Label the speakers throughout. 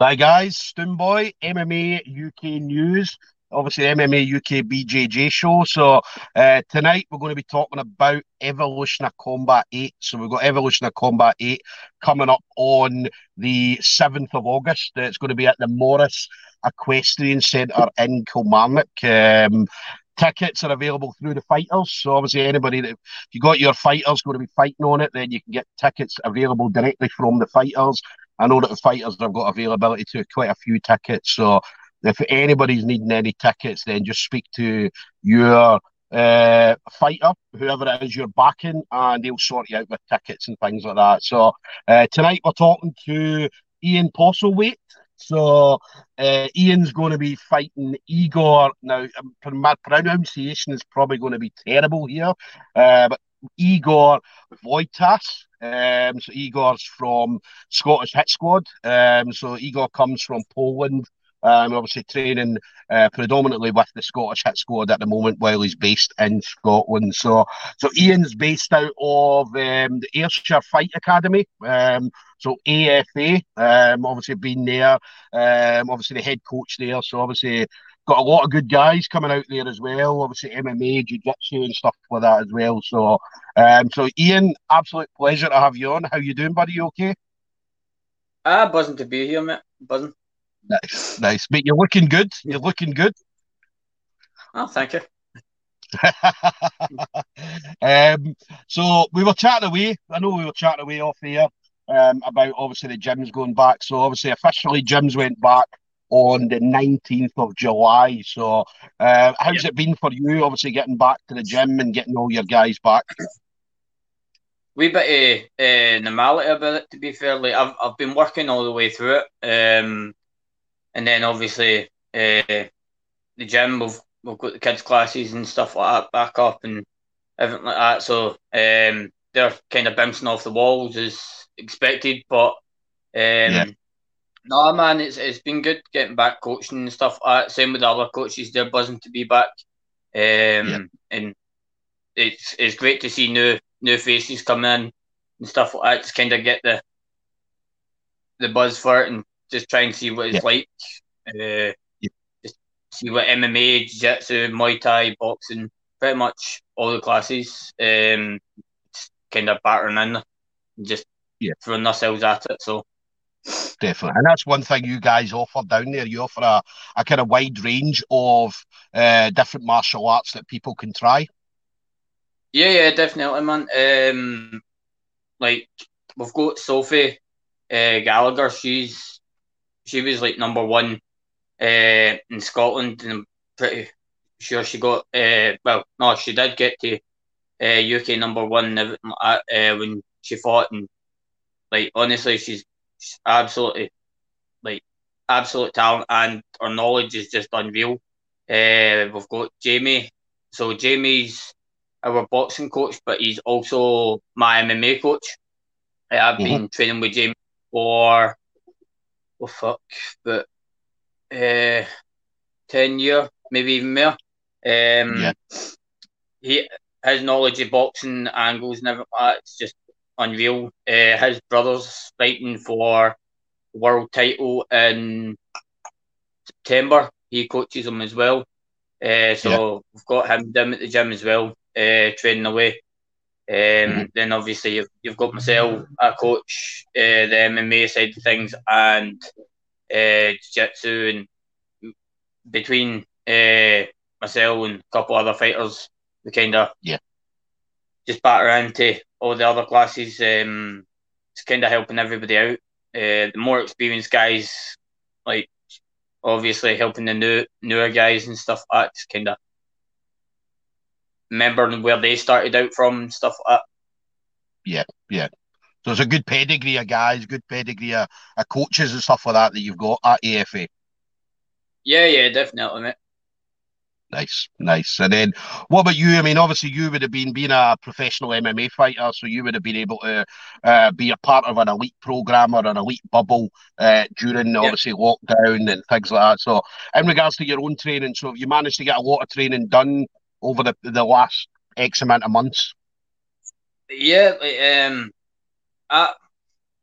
Speaker 1: Hi guys, Stoomboy, MMA UK News, obviously MMA UK BJJ show. So uh, tonight we're going to be talking about Evolution of Combat 8. So we've got Evolution of Combat 8 coming up on the 7th of August. It's going to be at the Morris Equestrian Centre in Kilmarnock. Um, tickets are available through the fighters. So obviously anybody that if you got your fighters going to be fighting on it, then you can get tickets available directly from the fighters. I know that the fighters have got availability to quite a few tickets. So if anybody's needing any tickets, then just speak to your uh, fighter, whoever it is you're backing, and they'll sort you out with tickets and things like that. So uh, tonight we're talking to Ian Postlethwaite. So uh, Ian's going to be fighting Igor. Now, um, my pronunciation is probably going to be terrible here, uh, but Igor Wojtas. Um, so Igor's from Scottish Hit Squad. Um, so Igor comes from Poland. Um, obviously training uh, predominantly with the Scottish Hit Squad at the moment while he's based in Scotland. So, so Ian's based out of um, the Ayrshire Fight Academy. Um, so AFA, um, obviously been there. Um, obviously the head coach there. So obviously got a lot of good guys coming out there as well. Obviously MMA, jiu-jitsu and stuff like that as well. So, um, so Ian, absolute pleasure to have you on. How you doing, buddy? You okay?
Speaker 2: Ah, buzzing to be here, mate. Buzzing.
Speaker 1: Nice, nice. But you're looking good. You're looking good.
Speaker 2: Oh, thank you.
Speaker 1: um, so we were chatting away. I know we were chatting away off here um, about obviously the gyms going back. So obviously officially gyms went back on the 19th of July. So, uh, how's it been for you, obviously, getting back to the gym and getting all your guys back?
Speaker 2: Wee bit of uh, normality about it, to be fair. Like, I've, I've been working all the way through it. Um, and then obviously, uh, the gym, we've, we've got the kids' classes and stuff like that back up and everything like that. So, um, they're kind of bouncing off the walls as expected, but um, yeah. No, man, it's it's been good getting back coaching and stuff. Uh, same with the other coaches; they're buzzing to be back. Um, yeah. and it's it's great to see new new faces come in and stuff like that. Just kind of get the the buzz for it and just try and see what it's yeah. like. Uh, yeah. Just see what MMA, jiu-jitsu, Muay Thai, boxing, pretty much all the classes. Um, kind of battering in just yeah. throwing ourselves at it. So
Speaker 1: Definitely. And that's one thing you guys offer down there. You offer a, a kind of wide range of uh, different martial arts that people can try.
Speaker 2: Yeah, yeah, definitely, man. Um, like we've got Sophie uh, Gallagher. She's she was like number one uh, in Scotland, and I'm pretty sure she got. Uh, well, no, she did get to uh, UK number one uh, when she fought, and like honestly, she's absolutely like absolute talent, and our knowledge is just unreal. Uh, we've got Jamie. So Jamie's our boxing coach, but he's also my MMA coach. I've mm-hmm. been training with Jamie for oh fuck, but uh, ten year, maybe even more. Um, yeah. he his knowledge of boxing angles and everything like that, it's just unreal. Uh, his brother's fighting for world title in September. He coaches him as well. Uh, so yeah. we've got him down at the gym as well, uh, training away. Um, mm-hmm. Then obviously you've, you've got myself, a coach, uh, the MMA side of things, and uh, jiu-jitsu, and between uh, myself and a couple other fighters, we kind of
Speaker 1: yeah
Speaker 2: just batter into all the other classes. Um, it's kind of helping everybody out. Uh, the more experienced guys, like obviously helping the new newer guys and stuff like that, just kind of remembering where they started out from and stuff like that.
Speaker 1: Yeah, yeah. So it's a good pedigree of guys, good pedigree of, of coaches and stuff like that that you've got at AFA.
Speaker 2: Yeah, yeah, definitely, mate.
Speaker 1: Nice, nice. And then, what about you? I mean, obviously, you would have been being a professional MMA fighter, so you would have been able to uh, be a part of an elite program or an elite bubble uh, during obviously lockdown and things like that. So, in regards to your own training, so have you managed to get a lot of training done over the the last X amount of months?
Speaker 2: Yeah, um, I,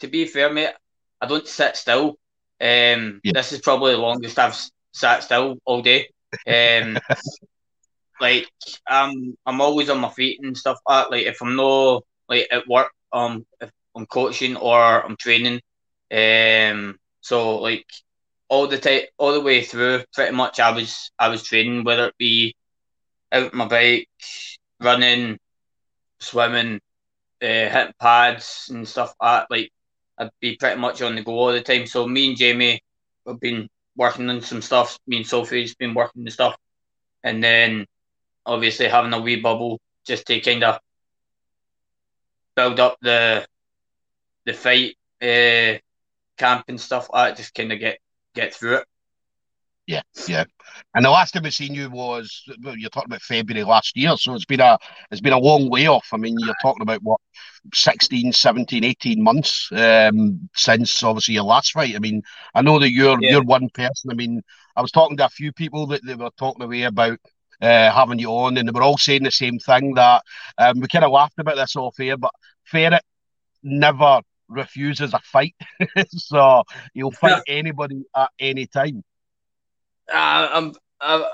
Speaker 2: to be fair, mate, I don't sit still. Um, yeah. This is probably the longest I've sat still all day. Um, like I'm, I'm always on my feet and stuff. Like, like if I'm not like at work, um, if I'm coaching or I'm training, um, so like all the time, all the way through, pretty much I was, I was training, whether it be out my bike, running, swimming, uh, hitting pads and stuff like. Like I'd be pretty much on the go all the time. So me and Jamie have been working on some stuff. Me and Sophie's been working the stuff, and then obviously having a wee bubble just to kind of build up the the fight uh, camp and stuff that. Just kind of get get through it.
Speaker 1: Yeah, yeah. And the last time I seen you was well, you're talking about February last year, so it's been a it's been a long way off. I mean, you're talking about what 16, 17, 18 months um, since obviously your last fight. I mean, I know that you're yeah. you're one person. I mean, I was talking to a few people that they were talking away about uh, having you on, and they were all saying the same thing that um, we kind of laughed about this off air, but Ferret never refuses a fight, so he'll fight anybody at any time.
Speaker 2: Uh, I'm, I'm,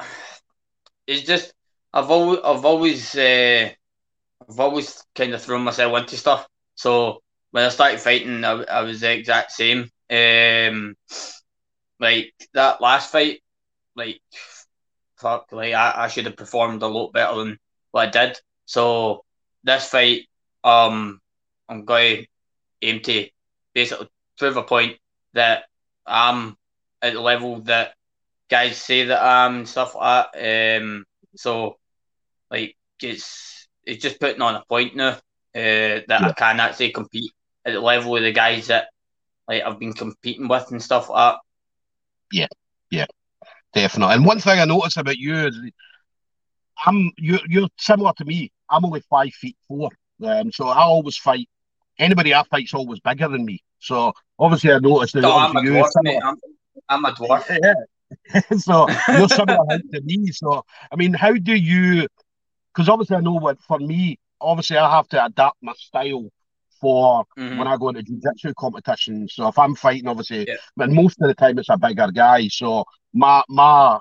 Speaker 2: it's just I've always I've always uh, I've always kind of thrown myself into stuff. So when I started fighting, I, I was the exact same. Um, like that last fight, like fuck, like I, I should have performed a lot better than what I did. So this fight, um, I'm going aim to basically prove a point that I'm at the level that guys say that and stuff like that. Um, so like it's it's just putting on a point now uh, that yeah. I can actually compete at the level of the guys that like I've been competing with and stuff like that.
Speaker 1: Yeah, yeah, definitely. And one thing I noticed about you is I'm you you're similar to me. I'm only five feet four, um, so I always fight. Anybody I fight's always bigger than me. So obviously I noticed that.
Speaker 2: No, I'm a dwarf, mate. I'm, I'm a dwarf.
Speaker 1: Yeah. so you're similar to me. So I mean, how do you? Because obviously I know what for me, obviously I have to adapt my style for mm-hmm. when I go into jiu-jitsu competitions. So if I'm fighting, obviously, yeah. but most of the time it's a bigger guy. So my my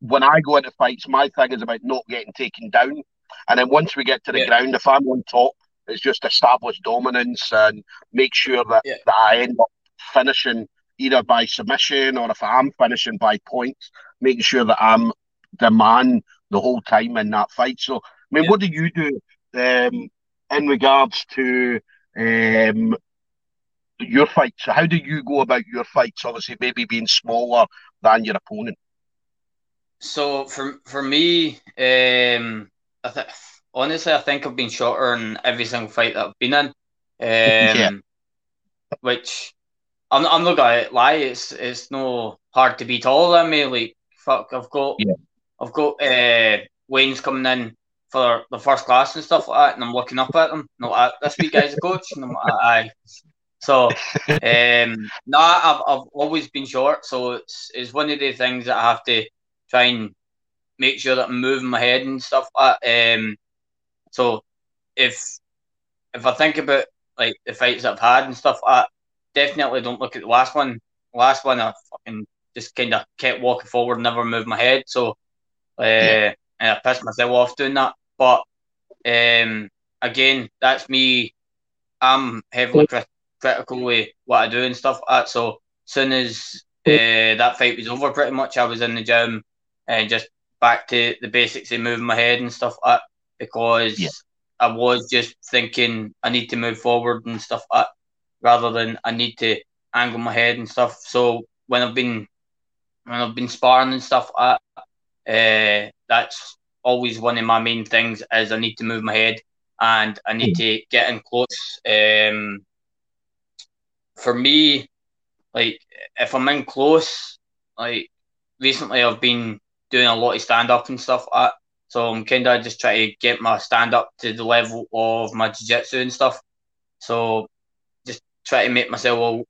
Speaker 1: when I go into fights, my thing is about not getting taken down. And then once we get to the yeah. ground, if I'm on top, it's just establish dominance and make sure that, yeah. that I end up finishing either by submission or if I'm finishing by points, making sure that I'm the man the whole time in that fight. So, I mean, yeah. what do you do um, in regards to um, your fights? How do you go about your fights? Obviously, maybe being smaller than your opponent.
Speaker 2: So for for me, um, I th- honestly, I think I've been shorter in every single fight that I've been in. Um, yeah. Which I'm I'm not gonna lie, it's it's no hard to be taller than me. Like fuck, I've got yeah. I've got uh, Wayne's coming in for the first class and stuff like that, and I'm looking up at them. No, uh, this week guy's a coach, and I'm like, aye. So, um, no, I've I've always been short, so it's it's one of the things that I have to try and make sure that I'm moving my head and stuff like that. Um, so if if I think about like the fights I've had and stuff, I definitely don't look at the last one. The last one I fucking just kind of kept walking forward, never moved my head. So uh, yeah. and I pissed myself off doing that. But um, again, that's me. I'm heavily crit- critical with what I do and stuff like that. So soon as uh, that fight was over, pretty much I was in the gym and just back to the basics of moving my head and stuff like that because yeah. I was just thinking I need to move forward and stuff like that, rather than I need to angle my head and stuff. So when I've been when I've been sparring and stuff that, uh, that's always one of my main things is I need to move my head and I need to get in close. Um, for me, like if I'm in close, like recently I've been doing a lot of stand up and stuff. So I'm kind of just trying to get my stand up to the level of my jiu jitsu and stuff. So try to make myself all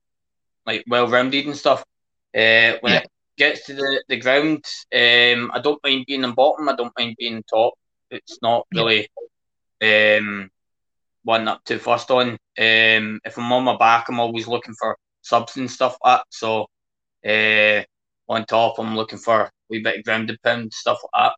Speaker 2: like well rounded and stuff. Uh, when yeah. it gets to the, the ground, um, I don't mind being in bottom. I don't mind being top. It's not really um, one up to first on. Um, if I'm on my back, I'm always looking for subs and stuff like that. So uh, on top, I'm looking for a wee bit of ground and pound stuff like that.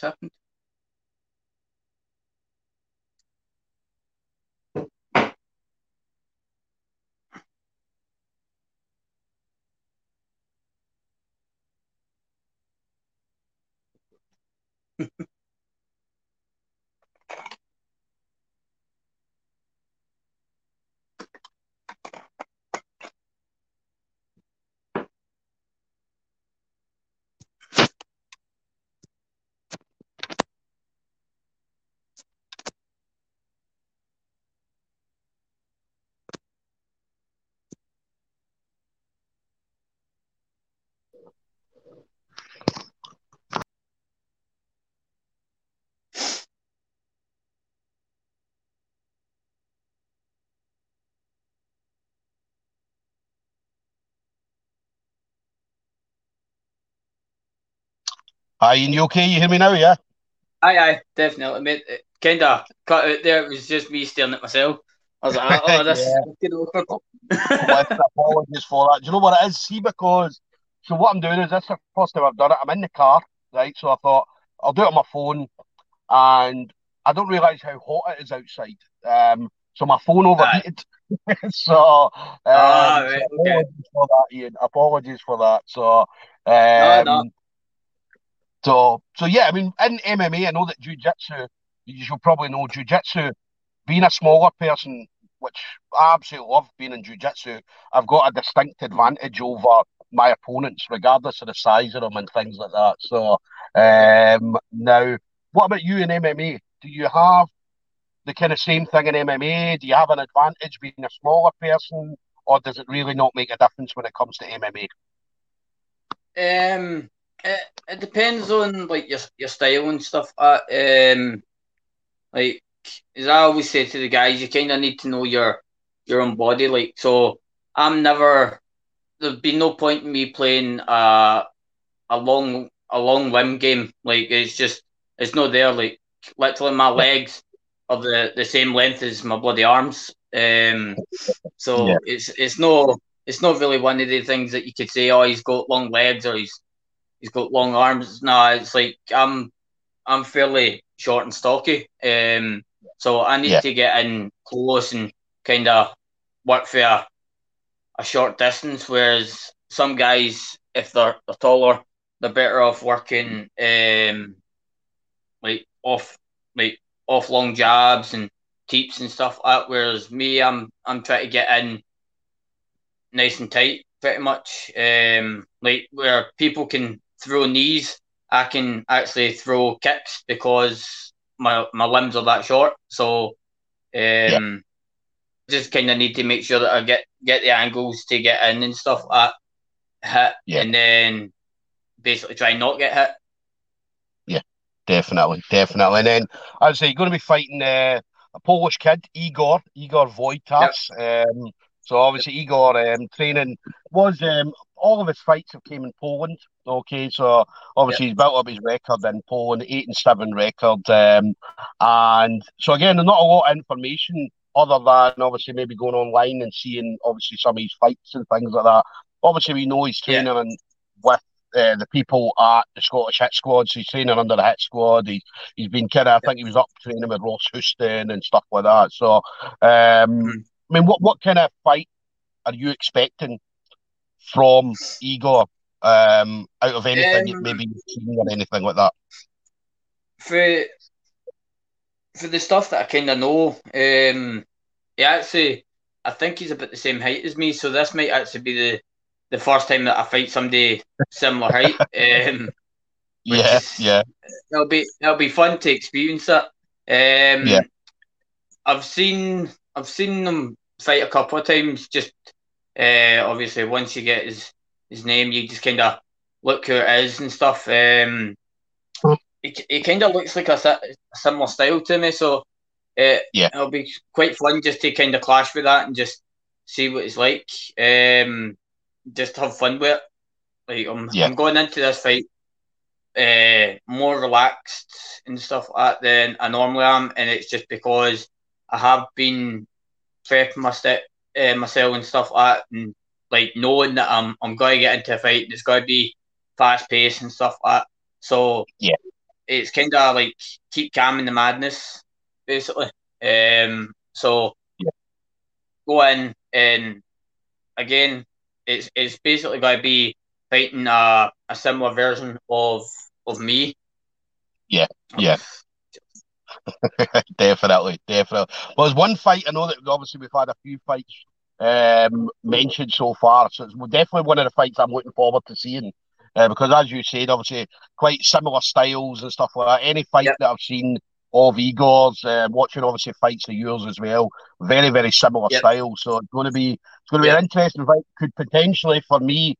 Speaker 2: What's happened?
Speaker 1: Hi, Ian, you okay? You hear me now, yeah?
Speaker 2: Aye, aye, definitely, mate. Kind of cut out there. It was just me staring at myself. I was like, oh, this
Speaker 1: yeah. apologies for that. Do you know what it is? See, because so what I'm doing is this is the first time I've done it. I'm in the car, right? So I thought I'll do it on my phone, and I don't realise how hot it is outside. Um, so my phone overheated. so, um,
Speaker 2: ah, right,
Speaker 1: so apologies
Speaker 2: okay.
Speaker 1: for that, Ian. Apologies for that. So, um,
Speaker 2: No, no.
Speaker 1: so, so yeah, I mean, in MMA, I know that jiu-jitsu, you should probably know jiu-jitsu, being a smaller person, which I absolutely love being in jiu-jitsu, I've got a distinct advantage over my opponents, regardless of the size of them and things like that. So, um, now, what about you in MMA? Do you have the kind of same thing in MMA? Do you have an advantage being a smaller person, or does it really not make a difference when it comes to MMA?
Speaker 2: Um, it, it depends on like your your style and stuff. Uh, um, like as I always say to the guys, you kind of need to know your your own body. Like so, I'm never. There'd be no point in me playing a a long a long limb game. Like it's just it's not there. Like literally, my legs are the, the same length as my bloody arms. Um, so
Speaker 1: Yeah.
Speaker 2: it's it's no it's not really one of the things that you could say. Oh, he's got long legs or he's he's got long arms. No, it's like I'm I'm fairly short and stocky. Um, so I need
Speaker 1: Yeah.
Speaker 2: to get in close and kind of work for a, a short distance. Whereas some guys, if they're, they're taller, they're better off working um, like off like off long jabs and teeps and stuff like. Whereas me, I'm I'm trying to get in nice and tight, pretty much. Um, like where people can throw knees, I can actually throw kicks because my my limbs are that short. So, um, just kind of need to make sure that I get get the angles to get in and stuff like that, hit,
Speaker 1: Yeah.
Speaker 2: and then basically try and not get hit.
Speaker 1: Yeah, definitely, definitely. And then I would say you're going to be fighting uh, a Polish kid, Igor, Igor Wojtas. Um, so obviously Igor um, training was um, all of his fights have came in Poland. Okay, so obviously he's built up his record in Poland, eight and seven record. Um, and so again, there's not a lot of information other than obviously maybe going online and seeing obviously some of his fights and things like that. Obviously, we know he's
Speaker 2: Yeah.
Speaker 1: training and with uh, the people at the Scottish Hit Squad. So he's training under the Hit Squad. He, he's been kind of, I think he was up training with Ross Houston and stuff like that. So, um,
Speaker 2: Mhm.
Speaker 1: I mean, what, what kind of fight are you expecting from Igor um, out of anything
Speaker 2: Um,
Speaker 1: maybe you've seen or anything like that?
Speaker 2: for for the stuff that I kind of know, um, he actually, I think he's about the same height as me, so this might actually be the the first time that I fight somebody similar height. Um,
Speaker 1: Yeah,
Speaker 2: is-
Speaker 1: yeah,
Speaker 2: it'll be it'll be fun to experience that. Um,
Speaker 1: Yeah.
Speaker 2: I've seen I've seen them fight a couple of times. Just uh, obviously, once you get his his name, you just kind of look who it is and stuff. Um, he, he kind of looks like a, a, similar style to me, so uh,
Speaker 1: yeah,
Speaker 2: it'll be quite fun just to kind of clash with that and just see what it's like. Um, just have fun with it. Like I'm, yeah. I'm going into this fight uh, more relaxed and stuff like that than I normally am, and it's just because I have been prepping my step, uh, myself and stuff like that, and like knowing that I'm I'm going to get into a fight and it's going to be fast paced and stuff like that. So
Speaker 1: yeah,
Speaker 2: it's kind of like keep calm in the madness, basically. Um, so
Speaker 1: yeah.
Speaker 2: go in and again, it's it's basically going to be fighting a, a similar version of of me.
Speaker 1: Yeah, yeah. definitely, definitely. Well, there's one fight I know that obviously we've had a few fights um, mentioned so far, so it's definitely one of the fights I'm looking forward to seeing. Uh, because as you said, obviously quite similar styles and stuff like that. Any fight yep. that I've seen of Igor's, uh, watching obviously fights of yours as well, very very similar yep. styles. So it's going to be it's going to be yep. an interesting fight. Could potentially for me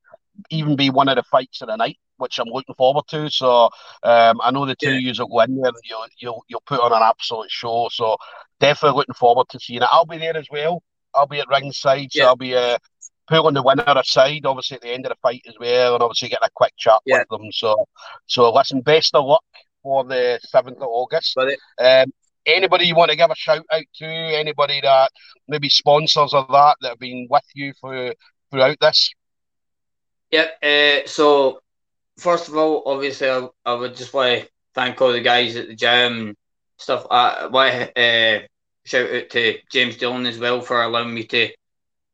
Speaker 1: even be one of the fights of the night, which I'm looking forward to. So um, I know the two yeah. of you will win there, and you'll, you'll you'll put on an absolute show. So definitely looking forward to seeing it. I'll be there as well. I'll be at ringside, so yeah. I'll be uh, pulling the winner aside, obviously at the end of the fight as well, and obviously getting a quick chat yeah. with them. So, so listen, best of luck for the seventh of August. Um, anybody you want to give a shout out to? Anybody that maybe sponsors or that that have been with you for throughout this?
Speaker 2: Yep. Uh, so first of all, obviously, I, I, would just want to thank all the guys at the gym and stuff. I want to uh, shout out to James Dillon as well for allowing me to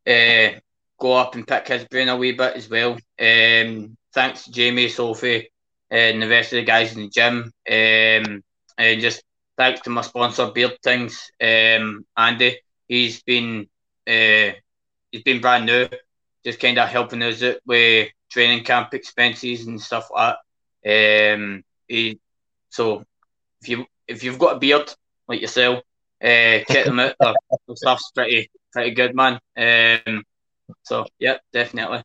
Speaker 2: uh, go up and pick his brain a wee bit as well. Um, thanks to Jamie, Sophie, and the rest of the guys in the gym. Um, and just thanks to my sponsor, Beard Things, um, Andy. He's been uh, he's been brand new just kind of helping us out with training camp expenses and stuff like that. Um, he, so if you if you've got a beard like yourself, uh, check them out. The stuff's pretty pretty good, man. Um, so yeah, definitely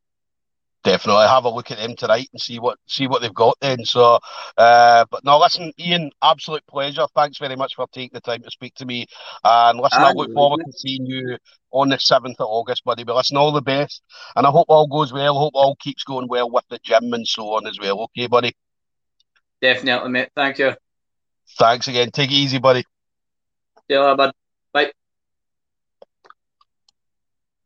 Speaker 1: definitely have a look at them tonight and see what see what they've got then. So, uh, but no, listen, Ian, absolute pleasure. Thanks very much for taking the time to speak to me. And listen, I look forward to seeing you on the seventh of August, buddy. But listen, all the best, and I hope all goes well. Hope all keeps going well with the gym and so on as well. Okay, buddy.
Speaker 2: Definitely, mate. Thank you.
Speaker 1: Thanks again. Take it easy, buddy.
Speaker 2: Yeah, bud. Bye.